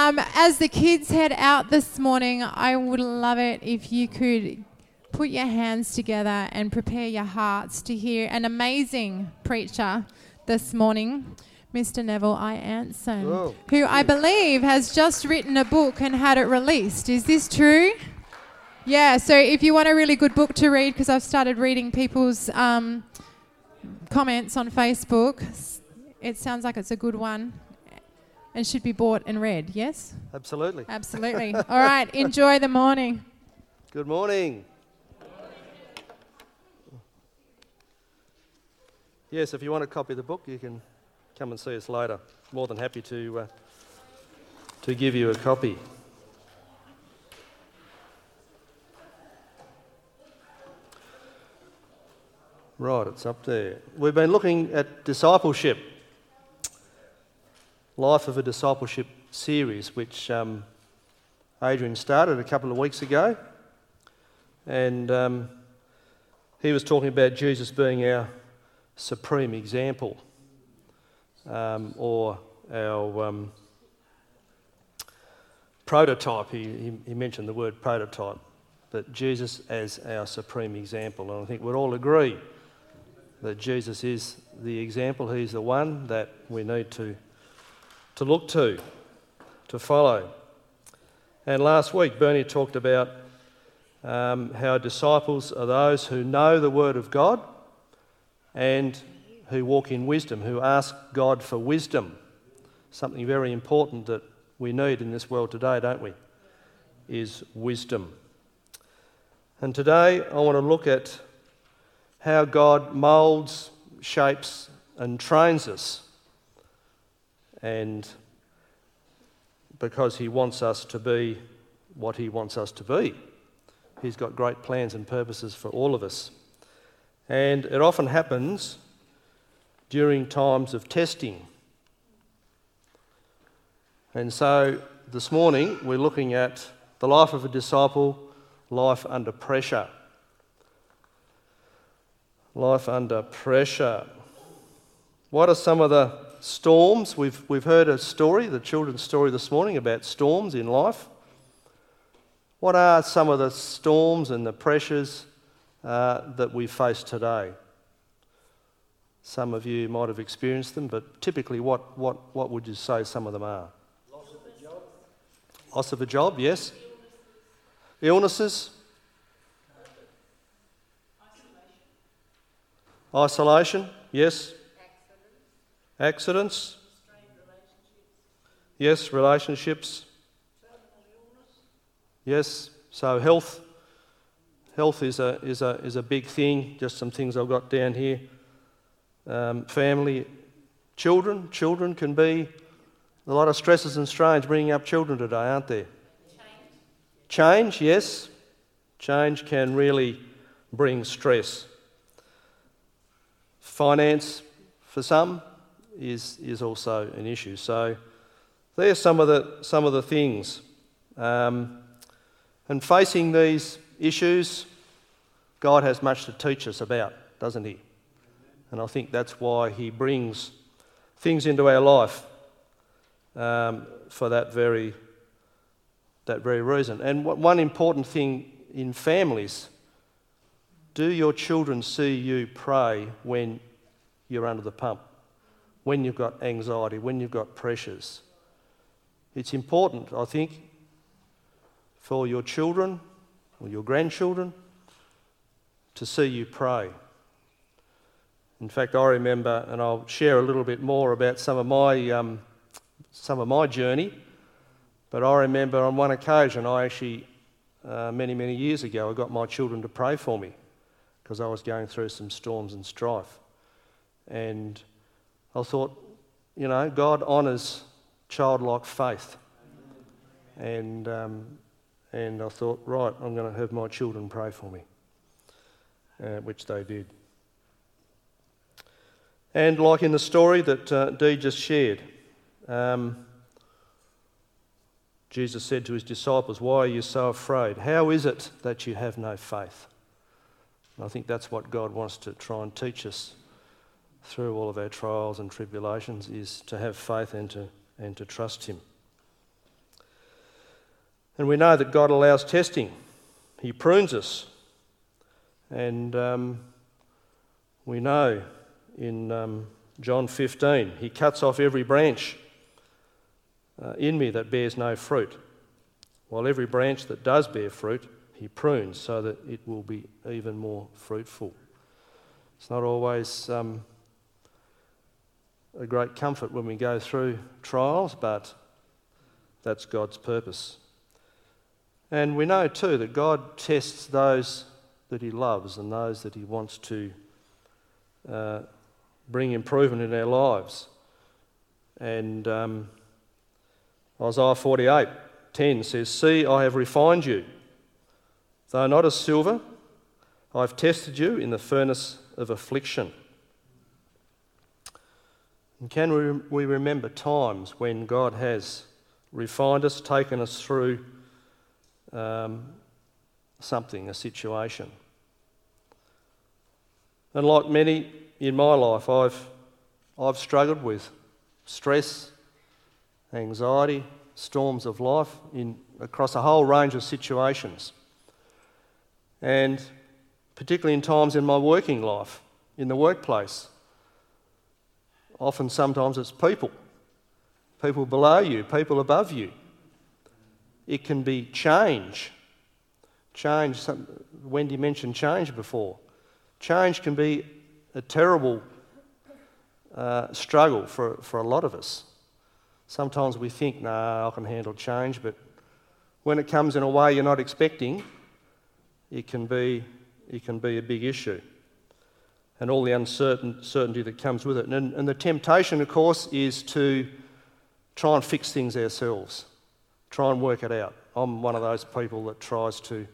Um, as the kids head out this morning, I would love it if you could put your hands together and prepare your hearts to hear an amazing preacher this morning, Mr. Neville I. Anson, Oh, who I believe has just written a book and had it released. Is this true? Yeah, so if you want a really good book to read, because I've started reading people's um, comments on Facebook, it sounds like it's a good one and should be bought and read, yes? Absolutely. Absolutely. All right, enjoy the morning. Good morning. Yes, if you want a copy of the book, you can come and see us later. More than happy to uh, to give you a copy. Right, it's up there. We've been looking at discipleship, life of a discipleship series, which um, Adrian started a couple of weeks ago, and um, he was talking about Jesus being our supreme example, um, or our um, prototype. He, he, he mentioned the word prototype, but Jesus as our supreme example, and I think we'd all agree that Jesus is the example. He's the one that we need to to look to, to follow. And last week, Bernie talked about um, how disciples are those who know the Word of God and who walk in wisdom, who ask God for wisdom. Something very important that we need in this world today, don't we? Is wisdom. And today, I want to look at how God moulds, shapes, and trains us. And because He wants us to be what He wants us to be. He's got great plans and purposes for all of us. And it often happens during times of testing. And so this morning we're looking at the life of a disciple, life under pressure. Life under pressure. What are some of the storms? We've, we've heard a story, the children's story this morning, about storms in life. What are some of the storms and the pressures uh, that we face today? Some of you might have experienced them, but typically, what, what, what would you say some of them are? Loss of a job. Loss of a job, yes. Illnesses. Isolation. Isolation, yes. Accidents. Yes, relationships. Yes, so health. Health is a, is a, is a big thing, just some things I've got down here. Um, family, children. Children can be a lot of stresses and strains bringing up children today, aren't there? Change, Change yes. Change can really bring stress. Finance, for some, is, is also an issue. So there's some of the, some of the things. Um, and facing these issues, God has much to teach us about, doesn't He? And I think that's why He brings things into our life um, for that very, that very reason. And what, one important thing in families do your children see you pray when you're under the pump, when you've got anxiety, when you've got pressures? It's important, I think, for your children or your grandchildren to see you pray. In fact, I remember, and I'll share a little bit more about some of my, um, some of my journey, but I remember on one occasion, I actually, uh, many, many years ago, I got my children to pray for me because I was going through some storms and strife. And I thought, you know, God honours childlike faith. And, um, and I thought, right, I'm going to have my children pray for me, uh, which they did. And like in the story that uh, Dee just shared, um, Jesus said to his disciples, Why are you so afraid? How is it that you have no faith? And I think that's what God wants to try and teach us through all of our trials and tribulations is to have faith and to, and to trust Him. And we know that God allows testing, He prunes us. And um, we know in um, John 15, He cuts off every branch uh, in me that bears no fruit, while every branch that does bear fruit, He prunes so that it will be even more fruitful. It's not always um, a great comfort when we go through trials, but that's God's purpose. And we know too that God tests those that He loves and those that He wants to uh, bring improvement in their lives. And um, Isaiah 48 10 says, See, I have refined you. Though not as silver, I've tested you in the furnace of affliction. And can we remember times when God has refined us, taken us through um, something, a situation? And like many in my life, I've, I've struggled with stress, anxiety, storms of life in, across a whole range of situations. And particularly in times in my working life, in the workplace. Often, sometimes it's people, people below you, people above you. It can be change. Change, some, Wendy mentioned change before. Change can be a terrible uh, struggle for, for a lot of us. Sometimes we think, nah, I can handle change, but when it comes in a way you're not expecting, it can be, it can be a big issue and all the uncertainty that comes with it. And, and the temptation, of course, is to try and fix things ourselves, try and work it out. I'm one of those people that tries to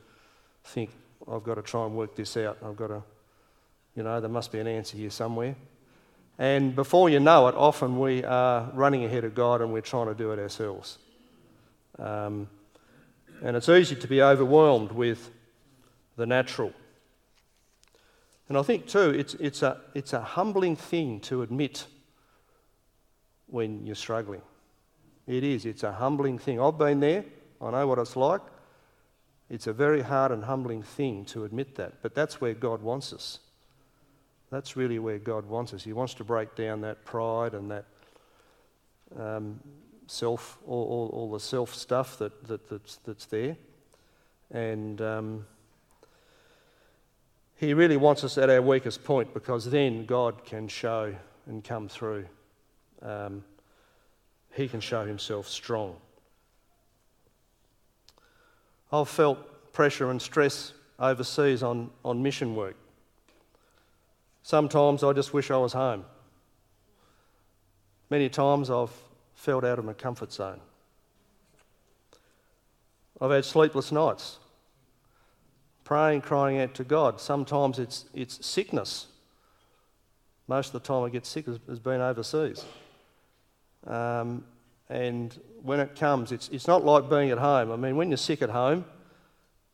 think, I've got to try and work this out. I've got to, you know, there must be an answer here somewhere. And before you know it, often we are running ahead of God and we're trying to do it ourselves. Um, and it's easy to be overwhelmed with the natural. And I think, too, it's, it's, a, it's a humbling thing to admit when you're struggling. It is, it's a humbling thing. I've been there, I know what it's like. It's a very hard and humbling thing to admit that, but that's where God wants us. That's really where God wants us. He wants to break down that pride and that um, self, all, all, all, the self stuff that, that, that's, that's there. And. Um, he really wants us at our weakest point because then God can show and come through. Um, he can show himself strong. I've felt pressure and stress overseas on, on mission work. Sometimes I just wish I was home. Many times I've felt out of my comfort zone. I've had sleepless nights praying, crying out to God. Sometimes it's, it's sickness. Most of the time I get sick has, been overseas. Um, and when it comes, it's, it's not like being at home. I mean, when you're sick at home,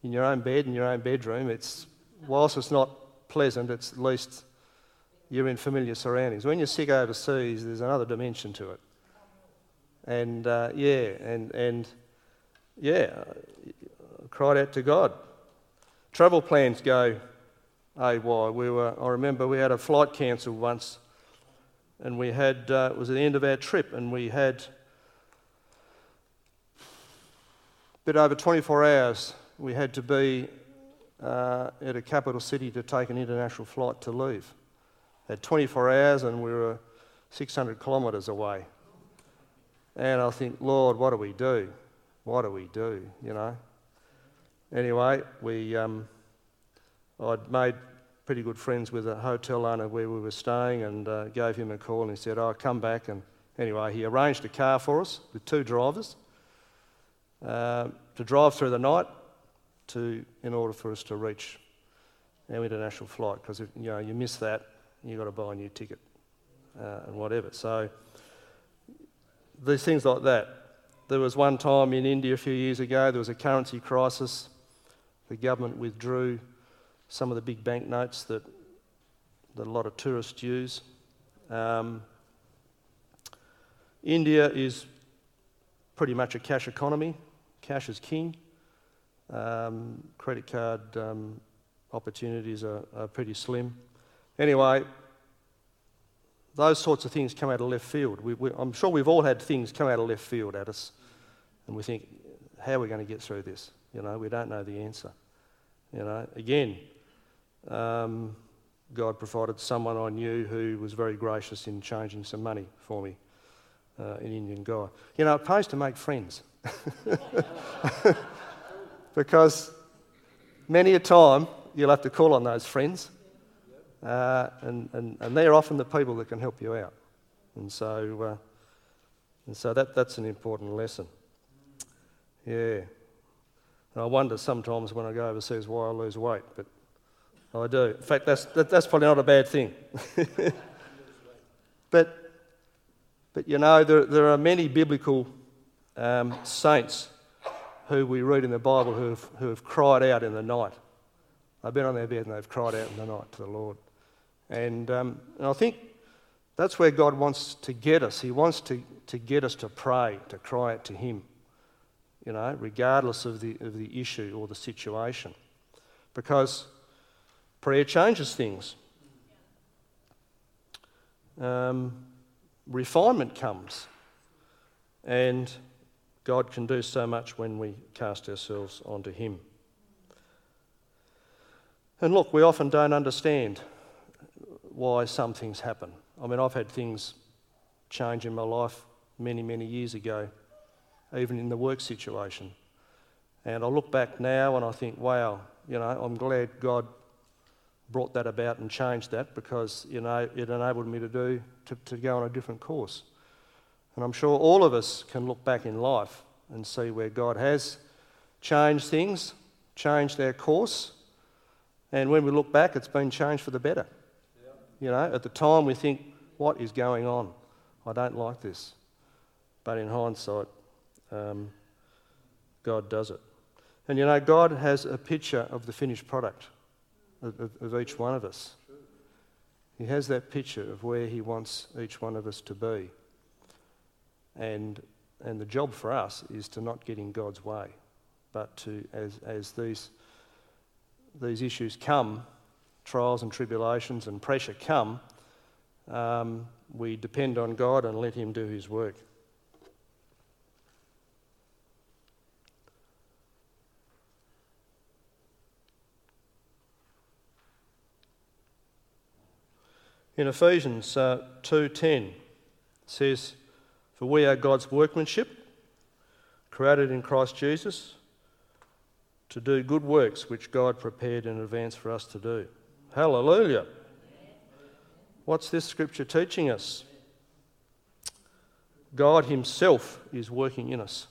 in your own bed, in your own bedroom, it's, whilst it's not pleasant, it's at least you're in familiar surroundings. When you're sick overseas, there's another dimension to it. And uh, yeah, and, and yeah, I cried out to God travel plans go AY. We were, I remember we had a flight cancelled once, and we had, uh, it was the end of our trip, and we had a bit over 24 hours. We had to be uh, at a capital city to take an international flight to leave. Had 24 hours, and we were 600 kilometres away. And I think, Lord, what do we do? What do we do? You know? Anyway, we, um, I'd made pretty good friends with a hotel owner where we were staying and uh, gave him a call and he said, Oh, come back. And anyway, he arranged a car for us with two drivers uh, to drive through the night to, in order for us to reach our international flight because you, know, you miss that, you've got to buy a new ticket uh, and whatever. So, these things like that. There was one time in India a few years ago, there was a currency crisis the government withdrew some of the big banknotes that, that a lot of tourists use. Um, India is pretty much a cash economy. cash is king. Um, credit card um, opportunities are, are pretty slim. Anyway, those sorts of things come out of left field. We, we, I'm sure we've all had things come out of left field at us, and we think, how are we going to get through this? You know, we don't know the answer. You know, again, um, God provided someone I knew who was very gracious in changing some money for me, uh, an Indian guy. You know, it pays to make friends. because many a time you'll have to call on those friends, uh, and, and, and they're often the people that can help you out. And so, uh, and so that, that's an important lesson. Yeah. And I wonder sometimes when I go overseas why I lose weight, but I do. In fact, that's, that, that's probably not a bad thing. but, but you know, there, there are many biblical um, saints who we read in the Bible who have, who have cried out in the night. They've been on their bed and they've cried out in the night to the Lord. And, um, and I think that's where God wants to get us. He wants to, to get us to pray, to cry out to Him, you know, regardless of the, of the issue or the situation. Because prayer changes things. Um, refinement comes. And God can do so much when we cast ourselves onto Him. And look, we often don't understand why some things happen. I mean, I've had things change in my life many, many years ago, even in the work situation. And I look back now and I think, wow, you know, I'm glad God brought that about and changed that because, you know, it enabled me to do, to, to go on a different course. And I'm sure all of us can look back in life and see where God has changed things, changed our course. And when we look back, it's been changed for the better. You know, at the time we think, what is going on? I don't like this. But in hindsight, um, God does it. And you know, God has a picture of the finished product of, of, of each one of us. He has that picture of where He wants each one of us to be. And, and the job for us is to not get in God's way, but to, as, as these, these issues come, trials and tribulations and pressure come, um, we depend on God and let Him do His work. In Ephesians uh, 2:10 says for we are God's workmanship, created in Christ Jesus to do good works which God prepared in advance for us to do. Hallelujah. What's this scripture teaching us? God Himself is working in us.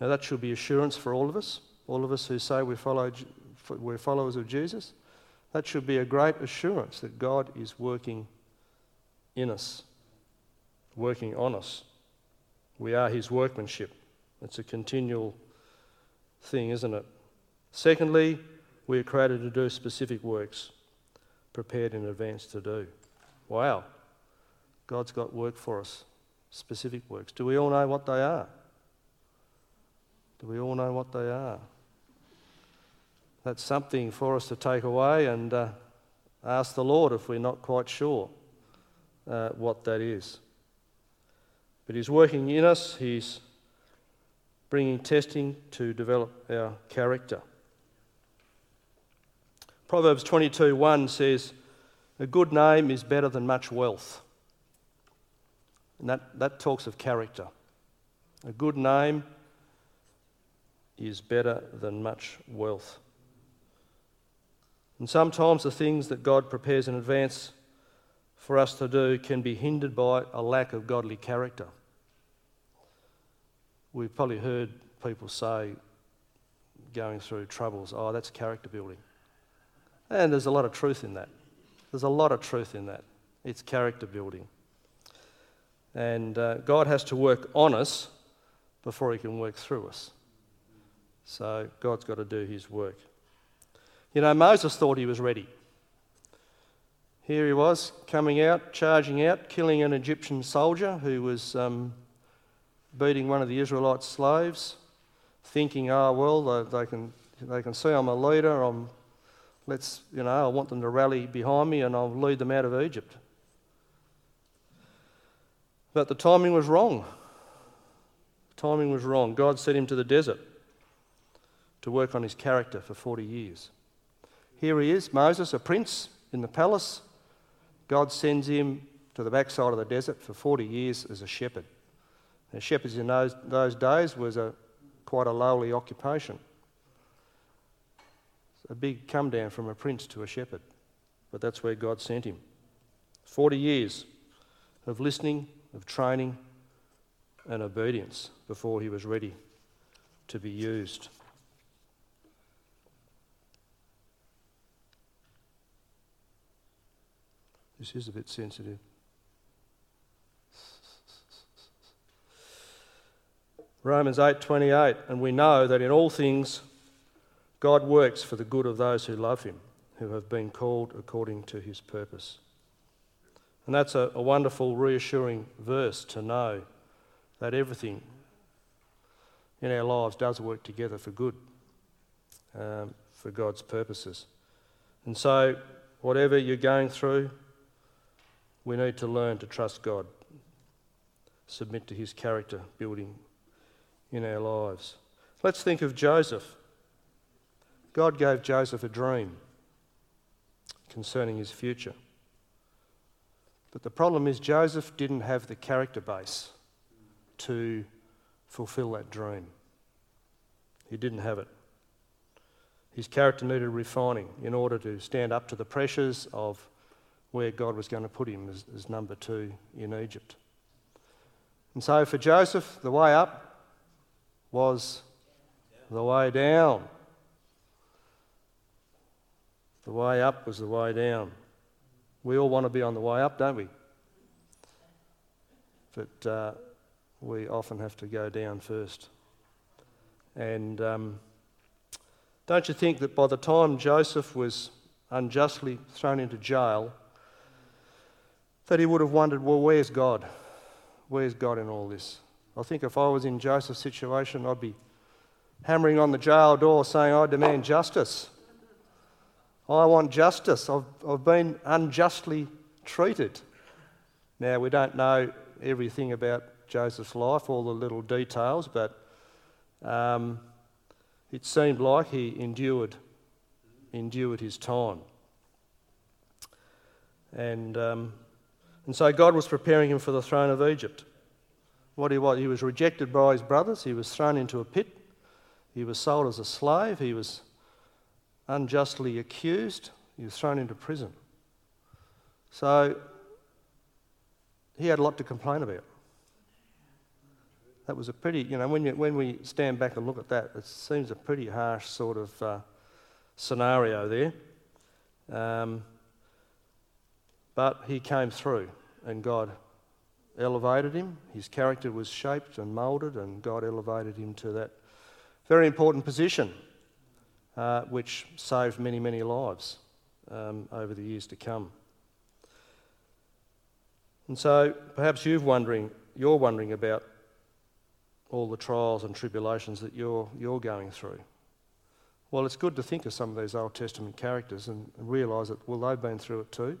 Now, that should be assurance for all of us, all of us who say we follow, we're followers of Jesus. That should be a great assurance that God is working in us working on us. We are his workmanship. It's a continual thing, isn't it? Secondly, we are created to do specific works, prepared in advance to do. Wow. God's got work for us, specific works. Do we all know what they are? Do we all know what they are? That's something for us to take away and uh, ask the Lord if we're not quite sure uh, what that is. But He's working in us, He's bringing testing to develop our character. Proverbs 22 1 says, A good name is better than much wealth. And that, that talks of character. A good name is better than much wealth. And sometimes the things that God prepares in advance for us to do can be hindered by a lack of godly character. We've probably heard people say, going through troubles, oh, that's character building. And there's a lot of truth in that. There's a lot of truth in that. It's character building. And uh, God has to work on us before He can work through us. So God's got to do His work. You know, Moses thought he was ready. Here he was, coming out, charging out, killing an Egyptian soldier who was um, beating one of the Israelite slaves. thinking, oh, well, they, they, can, they can see I'm a leader, I'm, let's, you know, I want them to rally behind me and I'll lead them out of Egypt. But the timing was wrong. The timing was wrong. God sent him to the desert to work on his character for 40 years. Here he is, Moses, a prince in the palace. God sends him to the backside of the desert for 40 years as a shepherd. Now, shepherds in those, those days was a, quite a lowly occupation. a big come down from a prince to a shepherd, but that's where God sent him. 40 years of listening, of training, and obedience before he was ready to be used. This is a bit sensitive. Romans 8:28 and we know that in all things God works for the good of those who love him who have been called according to his purpose. And that's a, a wonderful reassuring verse to know that everything in our lives does work together for good um, for God's purposes. And so whatever you're going through we need to learn to trust God, submit to his character building in our lives. Let's think of Joseph. God gave Joseph a dream concerning his future. But the problem is, Joseph didn't have the character base to fulfill that dream. He didn't have it. His character needed refining in order to stand up to the pressures of where God was going to put him as, as number two in Egypt. And so for Joseph, the way up was the way down. The way up was the way down. We all want to be on the way up, don't we? But uh, we often have to go down first. And um, don't you think that by the time Joseph was unjustly thrown into jail, that he would have wondered, well, where's God? Where's God in all this? I think if I was in Joseph's situation, I'd be hammering on the jail door saying, I demand justice. I want justice. I've, I've been unjustly treated. Now, we don't know everything about Joseph's life, all the little details, but um, it seemed like he endured, endured his time. And um, and so God was preparing him for the throne of Egypt. What he was, he was rejected by his brothers, he was thrown into a pit, he was sold as a slave, he was unjustly accused, he was thrown into prison. So he had a lot to complain about. That was a pretty, you know, when, you, when we stand back and look at that, it seems a pretty harsh sort of uh, scenario there. Um, but he came through, and God elevated him. His character was shaped and moulded, and God elevated him to that very important position, uh, which saved many, many lives um, over the years to come. And so perhaps you're wondering, you're wondering about all the trials and tribulations that you're, you're going through. Well, it's good to think of some of these Old Testament characters and, and realise that, well, they've been through it too.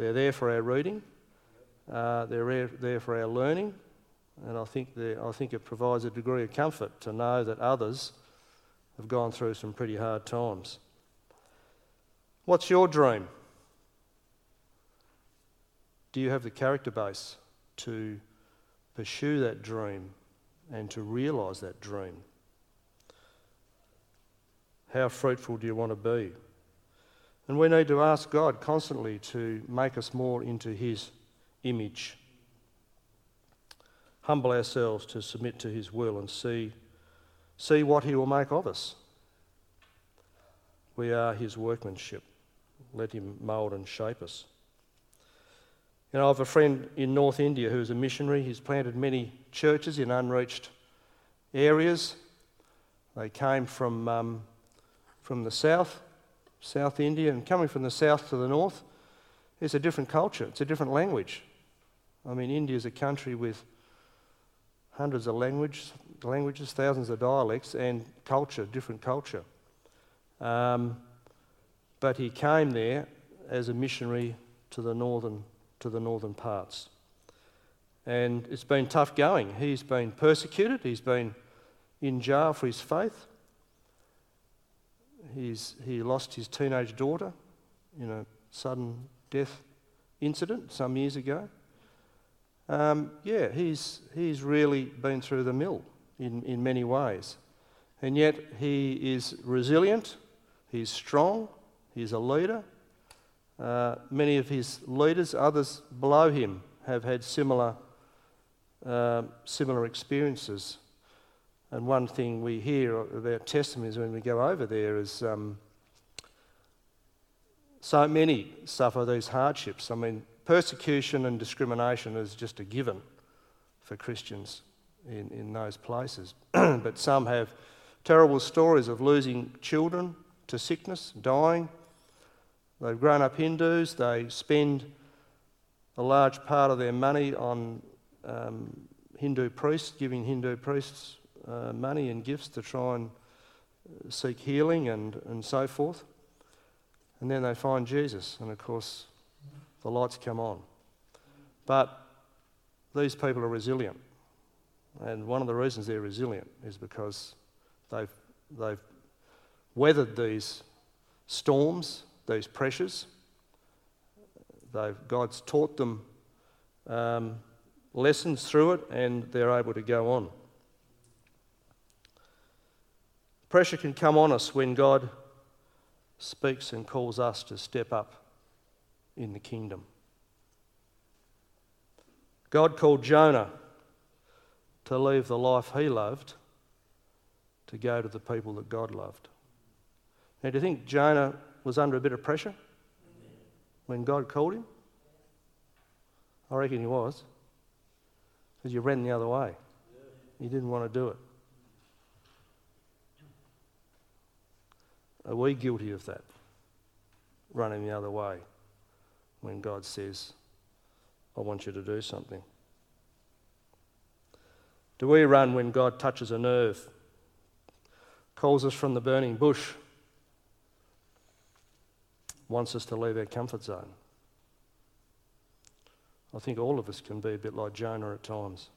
They're there for our reading, uh, they're there for our learning, and I think, I think it provides a degree of comfort to know that others have gone through some pretty hard times. What's your dream? Do you have the character base to pursue that dream and to realise that dream? How fruitful do you want to be? And we need to ask God constantly to make us more into His image. Humble ourselves to submit to His will and see, see what He will make of us. We are His workmanship. Let Him mould and shape us. You know, I have a friend in North India who's a missionary. He's planted many churches in unreached areas. They came from, um, from the south South India, and coming from the south to the north, it's a different culture, it's a different language. I mean, India is a country with hundreds of languages, languages, thousands of dialects, and culture, different culture. Um, but he came there as a missionary to the northern, to the northern parts. And it's been tough going. He's been persecuted, he's been in jail for his faith. He's, he lost his teenage daughter in a sudden death incident some years ago. Um, yeah, he's, he's really been through the mill in, in many ways. And yet he is resilient, he's strong, he's a leader. Uh, many of his leaders, others below him, have had similar, uh, similar experiences. And one thing we hear about testimonies when we go over there is um, so many suffer these hardships. I mean, persecution and discrimination is just a given for Christians in, in those places. but some have terrible stories of losing children to sickness, dying. They've grown up Hindus, they spend a large part of their money on um, Hindu priests, giving Hindu priests uh, money and gifts to try and uh, seek healing and, and so forth. And then they find Jesus, and of course, the lights come on. But these people are resilient. And one of the reasons they're resilient is because they've, they've weathered these storms, these pressures. They've, God's taught them um, lessons through it, and they're able to go on. Pressure can come on us when God speaks and calls us to step up in the kingdom. God called Jonah to leave the life he loved to go to the people that God loved. Now, do you think Jonah was under a bit of pressure when God called him? I reckon he was. Because you ran the other way. You didn't want to do it. Are we guilty of that? Running the other way when God says, I want you to do something. Do we run when God touches a nerve, calls us from the burning bush, wants us to leave our comfort zone? I think all of us can be a bit like Jonah at times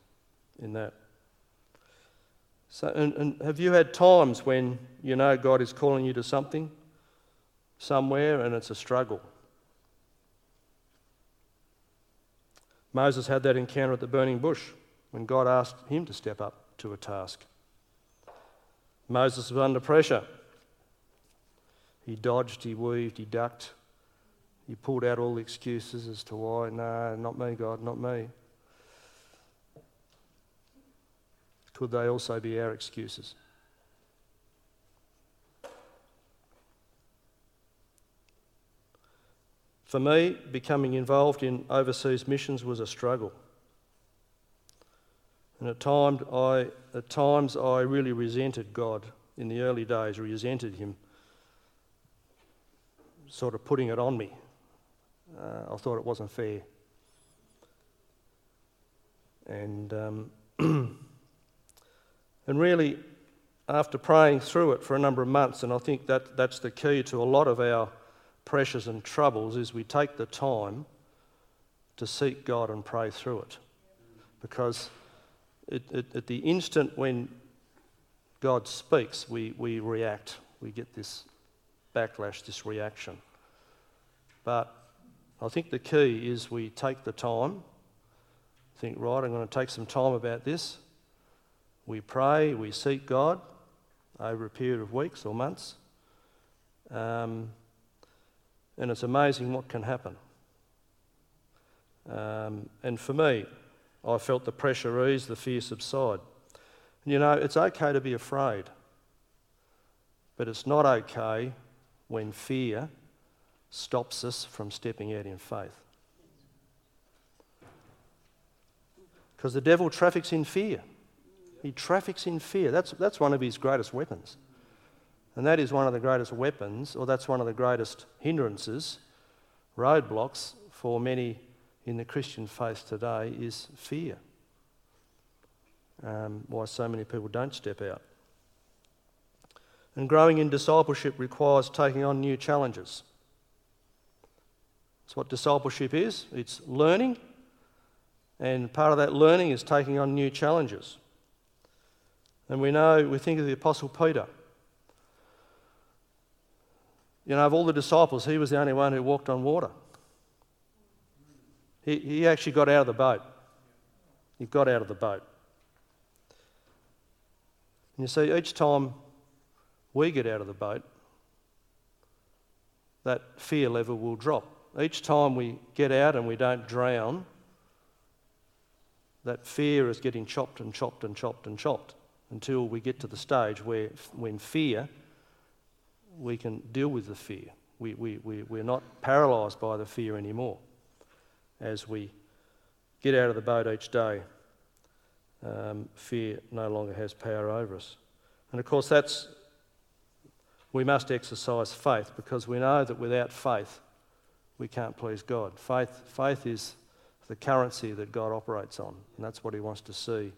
in that. So, and, and have you had times when you know God is calling you to something somewhere and it's a struggle? Moses had that encounter at the burning bush when God asked him to step up to a task. Moses was under pressure. He dodged, he weaved, he ducked. He pulled out all the excuses as to why, no, not me, God, not me. Could they also be our excuses? For me, becoming involved in overseas missions was a struggle. And at times, I, at times I really resented God. In the early days, resented Him, sort of putting it on me. Uh, I thought it wasn't fair. And um, And really, after praying through it for a number of months, and I think that that's the key to a lot of our pressures and troubles, is we take the time to seek God and pray through it. Because it, it, at the instant when God speaks, we, we react. We get this backlash, this reaction. But I think the key is we take the time, think, right, I'm going to take some time about this. We pray, we seek God over a period of weeks or months. Um, and it's amazing what can happen. Um, and for me, I felt the pressure ease, the fear subside. And you know, it's okay to be afraid, but it's not okay when fear stops us from stepping out in faith. Because the devil traffics in fear. He traffics in fear. That's, that's one of his greatest weapons. And that is one of the greatest weapons, or that's one of the greatest hindrances, roadblocks for many in the Christian faith today is fear. um, why so many people don't step out. And growing in discipleship requires taking on new challenges. That's what discipleship is it's learning, and part of that learning is taking on new challenges. And we know, we think of the Apostle Peter. You know, of all the disciples, he was the only one who walked on water. He, he actually got out of the boat. He got out of the boat. And you see, each time we get out of the boat, that fear level will drop. Each time we get out and we don't drown, that fear is getting chopped and chopped and chopped and chopped until we get to the stage where, when fear, we can deal with the fear. We, we, we, we're not paralysed by the fear anymore as we get out of the boat each day. Um, fear no longer has power over us. And of course, that's we must exercise faith because we know that without faith, we can't please God. Faith, faith is the currency that God operates on, and that's what He wants to see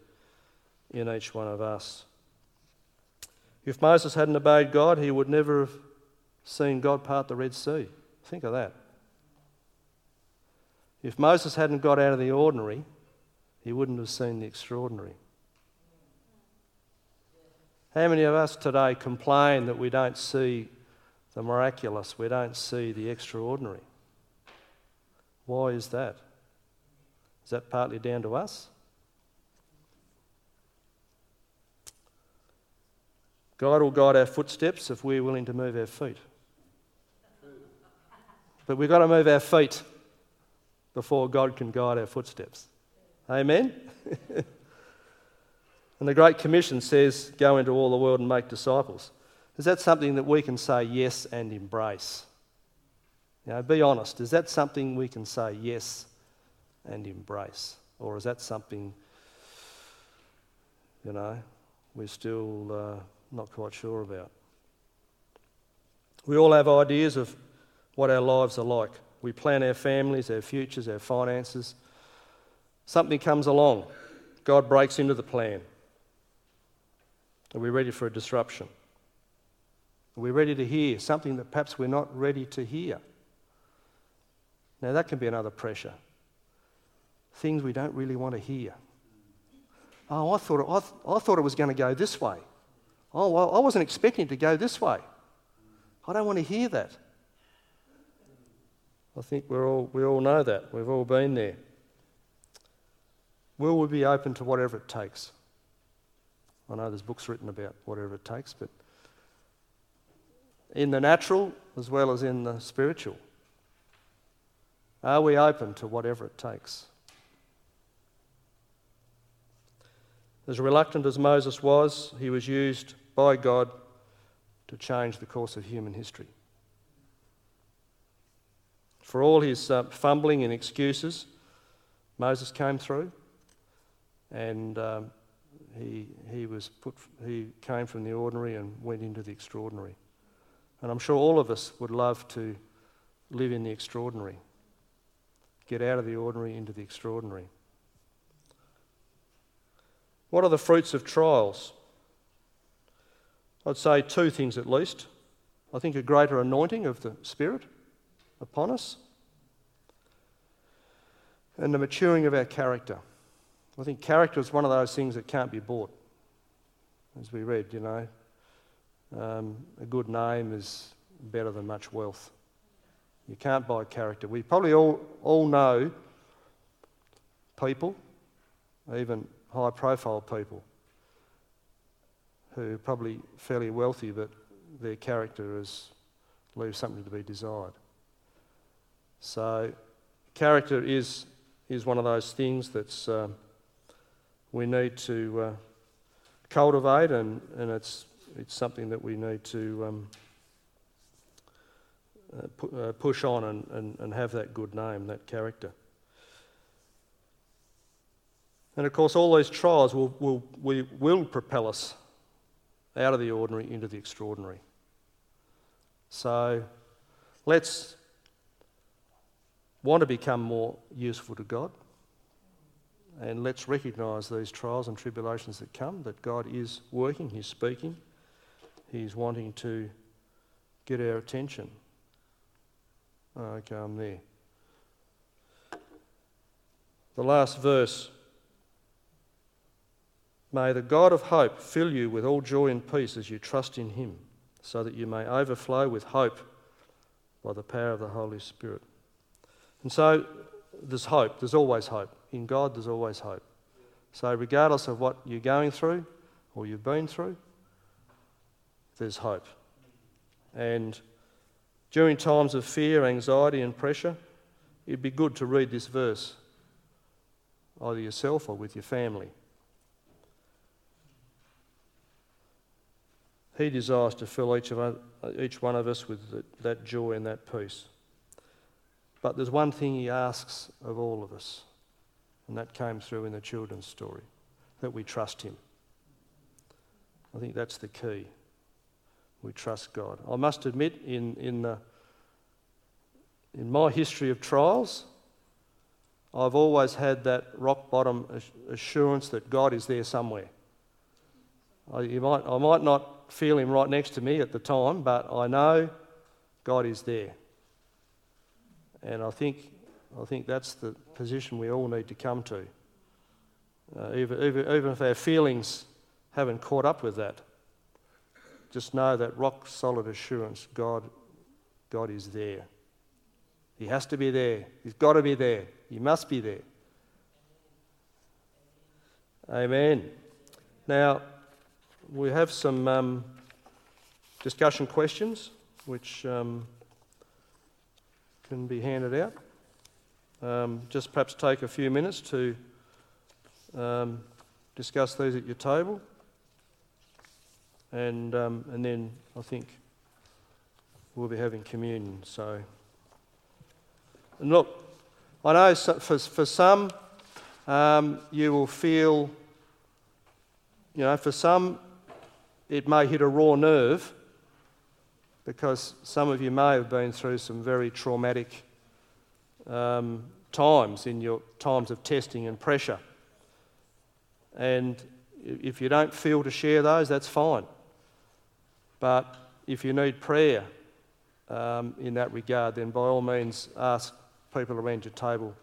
in each one of us. If Moses hadn't obeyed God, he would never have seen God part the Red Sea. Think of that. If Moses hadn't got out of the ordinary, he wouldn't have seen the extraordinary. How many of us today complain that we don't see the miraculous, we don't see the extraordinary? Why is that? Is that partly down to us? God will guide our footsteps if we're willing to move our feet. But we've got to move our feet before God can guide our footsteps. Amen? And the Great Commission says, Go into all the world and make disciples. Is that something that we can say yes and embrace? Know, be honest. Is that something we can say yes and embrace? Or is that something, you know, we're still uh, not quite sure about? We all have ideas of what our lives are like. We plan our families, our futures, our finances. Something comes along, God breaks into the plan. Are we ready for a disruption? Are we ready to hear something that perhaps we're not ready to hear? Now, that can be another pressure. Things we don't really want to hear. Oh, I thought I, th- I thought it was going to go this way. Oh, well, I wasn't expecting to go this way. I don't want to hear that. I think we're all, we all know that. We've all been there. Will we be open to whatever it takes? I know there's books written about whatever it takes, but in the natural as well as in the spiritual, are we open to whatever it takes? As reluctant as Moses was, he was used by God to change the course of human history. For all his uh, fumbling and excuses, Moses came through and um, he, he, was put, he came from the ordinary and went into the extraordinary. And I'm sure all of us would love to live in the extraordinary, get out of the ordinary into the extraordinary. What are the fruits of trials? I'd say two things at least. I think a greater anointing of the Spirit upon us and the maturing of our character. I think character is one of those things that can't be bought. As we read, you know, um, a good name is better than much wealth. You can't buy character. We probably all, all know people, even high profile people, who are probably fairly wealthy, but their character is, leaves something to be desired. So, character is, is one of those things that's. Um, we need to uh, cultivate, and, and it's, it's something that we need to um, uh, pu- uh, push on and, and, and have that good name, that character. And of course, all these trials will, will, will, will propel us out of the ordinary into the extraordinary. So let's want to become more useful to God and let's recognise these trials and tribulations that come, that God is working, He's speaking, He's wanting to get our attention. Okay, I'm there. The last verse. May the God of hope fill you with all joy and peace as you trust in Him, so that you may overflow with hope by the power of the Holy Spirit. And so there's hope, there's always hope. In God, there's always hope. So, regardless of what you're going through or you've been through, there's hope. And during times of fear, anxiety, and pressure, it'd be good to read this verse, either yourself or with your family. He desires to fill each, of, each one of us with that joy and that peace. But there's one thing he asks of all of us, and that came through in the children's story that we trust him. I think that's the key. We trust God. I must admit, in, in, the, in my history of trials, I've always had that rock bottom assurance that God is there somewhere. I, might, I might not feel him right next to me at the time, but I know God is there. And I think, I think that's the position we all need to come to. Uh, even, even, even if our feelings haven't caught up with that, just know that rock solid assurance God, God is there. He has to be there. He's got to be there. He must be there. Amen. Now, we have some um, discussion questions which um, can be handed out. Um, just perhaps take a few minutes to um, discuss these at your table. And, um, and then I think we'll be having communion. So, and look, I know for, for some um, you will feel, you know, for some it may hit a raw nerve because some of you may have been through some very traumatic um, times in your times of testing and pressure. And if you don't feel to share those, that's fine. But if you need prayer um, in that regard, then by all means ask people around your table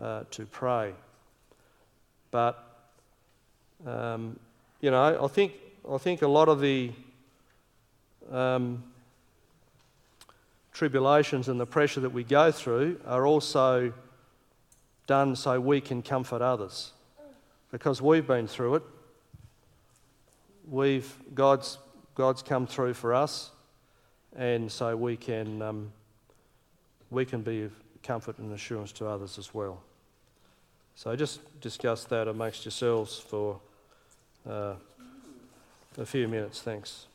uh, to pray. But, um, you know, I think, I think a lot of the um, tribulations and the pressure that we go through are also done so we can comfort others. Because we've been through it. We've, God's, God's come through for us, and so we can, um, we can be of comfort and assurance to others as well. So just discuss that amongst yourselves for uh, a few minutes. Thanks.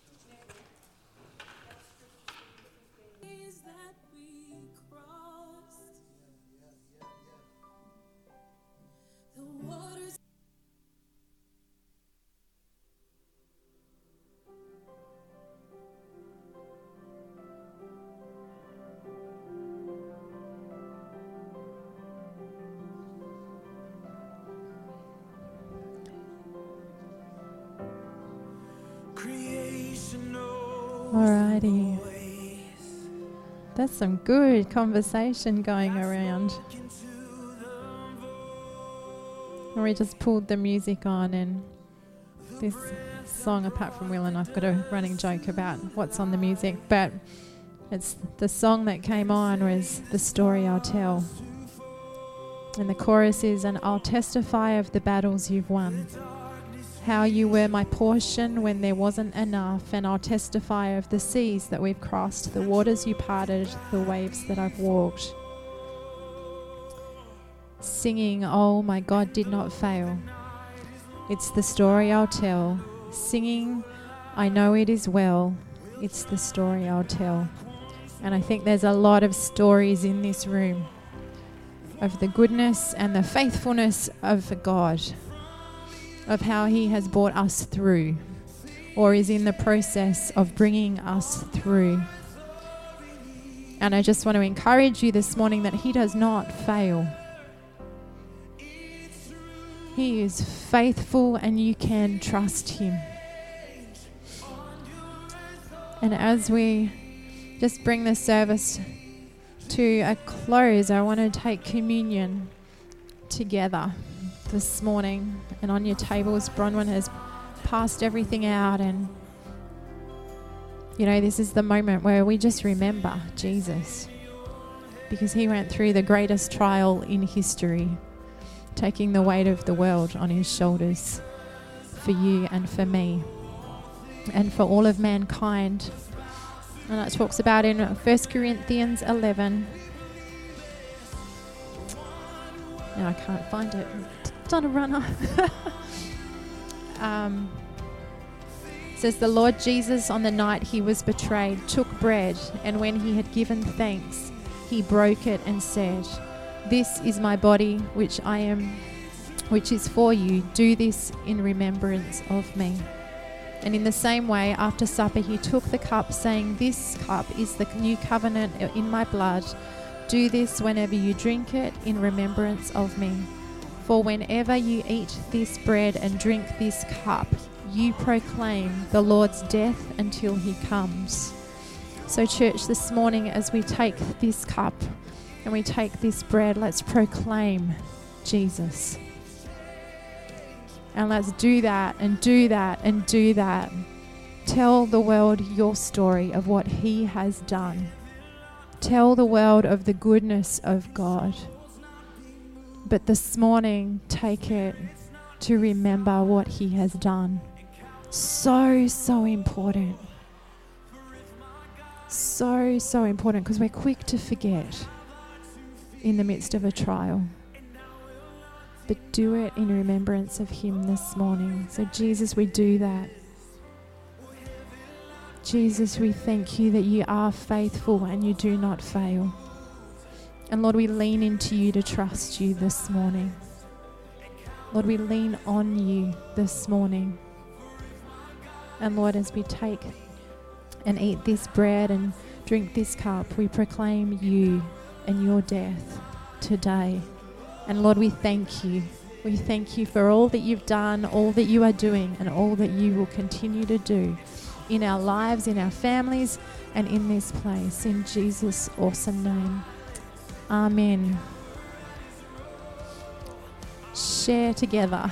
Some good conversation going around. And we just pulled the music on, and this song, apart from Will and I've got a running joke about what's on the music, but it's the song that came on was The Story I'll Tell. And the chorus is, And I'll testify of the battles you've won how you were my portion when there wasn't enough, and I'll testify of the seas that we've crossed, the waters you parted, the waves that I've walked. Singing, Oh, my God did not fail. It's the story I'll tell. Singing, I know it is well. It's the story I'll tell. And I think there's a lot of stories in this room of the goodness and the faithfulness of God of how He has brought us through or is in the process of bringing us through. And I just want to encourage you this morning that He does not fail. He is faithful and you can trust Him. And as we just bring this service to a close, I want to take communion together this morning. And on your tables, Bronwyn has passed everything out. And, you know, this is the moment where we just remember Jesus because he went through the greatest trial in history, taking the weight of the world on his shoulders for you and for me and for all of mankind. And it talks about in 1 Corinthians 11. Now I can't find it. On a runner. um, says the Lord Jesus on the night he was betrayed took bread and when he had given thanks he broke it and said this is my body which I am which is for you do this in remembrance of me and in the same way, after supper, he took the cup, saying, This cup is the new covenant in my blood. Do this whenever you drink it in remembrance of me. For whenever you eat this bread and drink this cup, you proclaim the Lord's death until he comes. So, church, this morning, as we take this cup and we take this bread, let's proclaim Jesus. And let's do that and do that and do that. Tell the world your story of what He has done. Tell the world of the goodness of God. But this morning, take it to remember what He has done. So, so important. So, so important because we're quick to forget in the midst of a trial but do it in remembrance of Him this morning. So, Jesus, we do that. Jesus, we thank you that you are faithful and you do not fail. And Lord, we lean into you to trust you this morning. Lord, we lean on you this morning. And Lord, as we take and eat this bread and drink this cup, we proclaim you and your death today. And Lord, we thank you. We thank you for all that you've done, all that you are doing, and all that you will continue to do in our lives, in our families, and in this place. In Jesus' awesome name. Amen. Share together.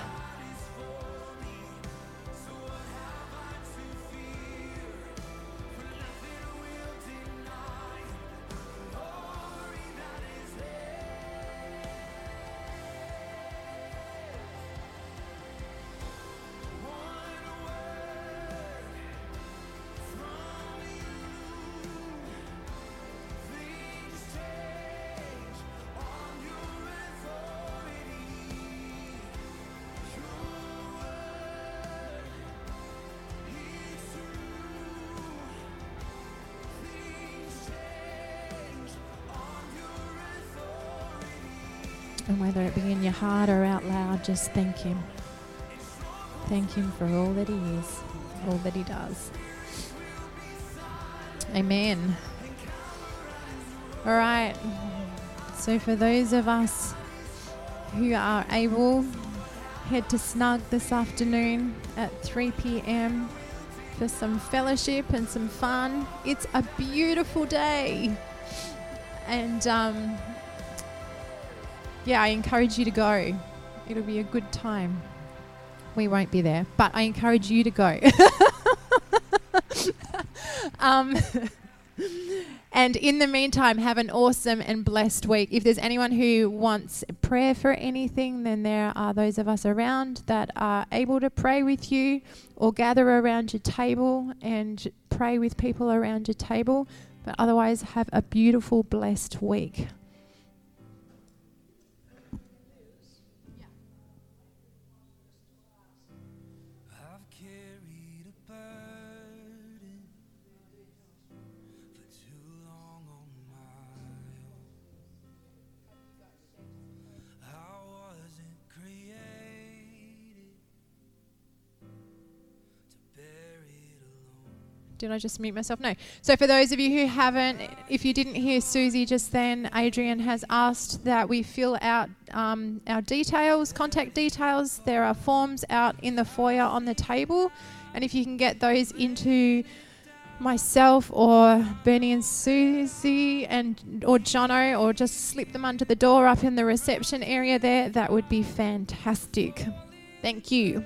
And whether it be in your heart or out loud, just thank Him. Thank Him for all that He is, all that He does. Amen. All right. So, for those of us who are able, head to Snug this afternoon at 3 p.m. for some fellowship and some fun. It's a beautiful day. And um, yeah, I encourage you to go. It'll be a good time. We won't be there, but I encourage you to go. um, and in the meantime, have an awesome and blessed week. If there's anyone who wants prayer for anything, then there are those of us around that are able to pray with you or gather around your table and pray with people around your table. But otherwise, have a beautiful, blessed week. Did I just mute myself? No. So, for those of you who haven't, if you didn't hear Susie just then, Adrian has asked that we fill out um, our details, contact details. There are forms out in the foyer on the table, and if you can get those into myself or Bernie and Susie and or Jono or just slip them under the door up in the reception area there, that would be fantastic. Thank you.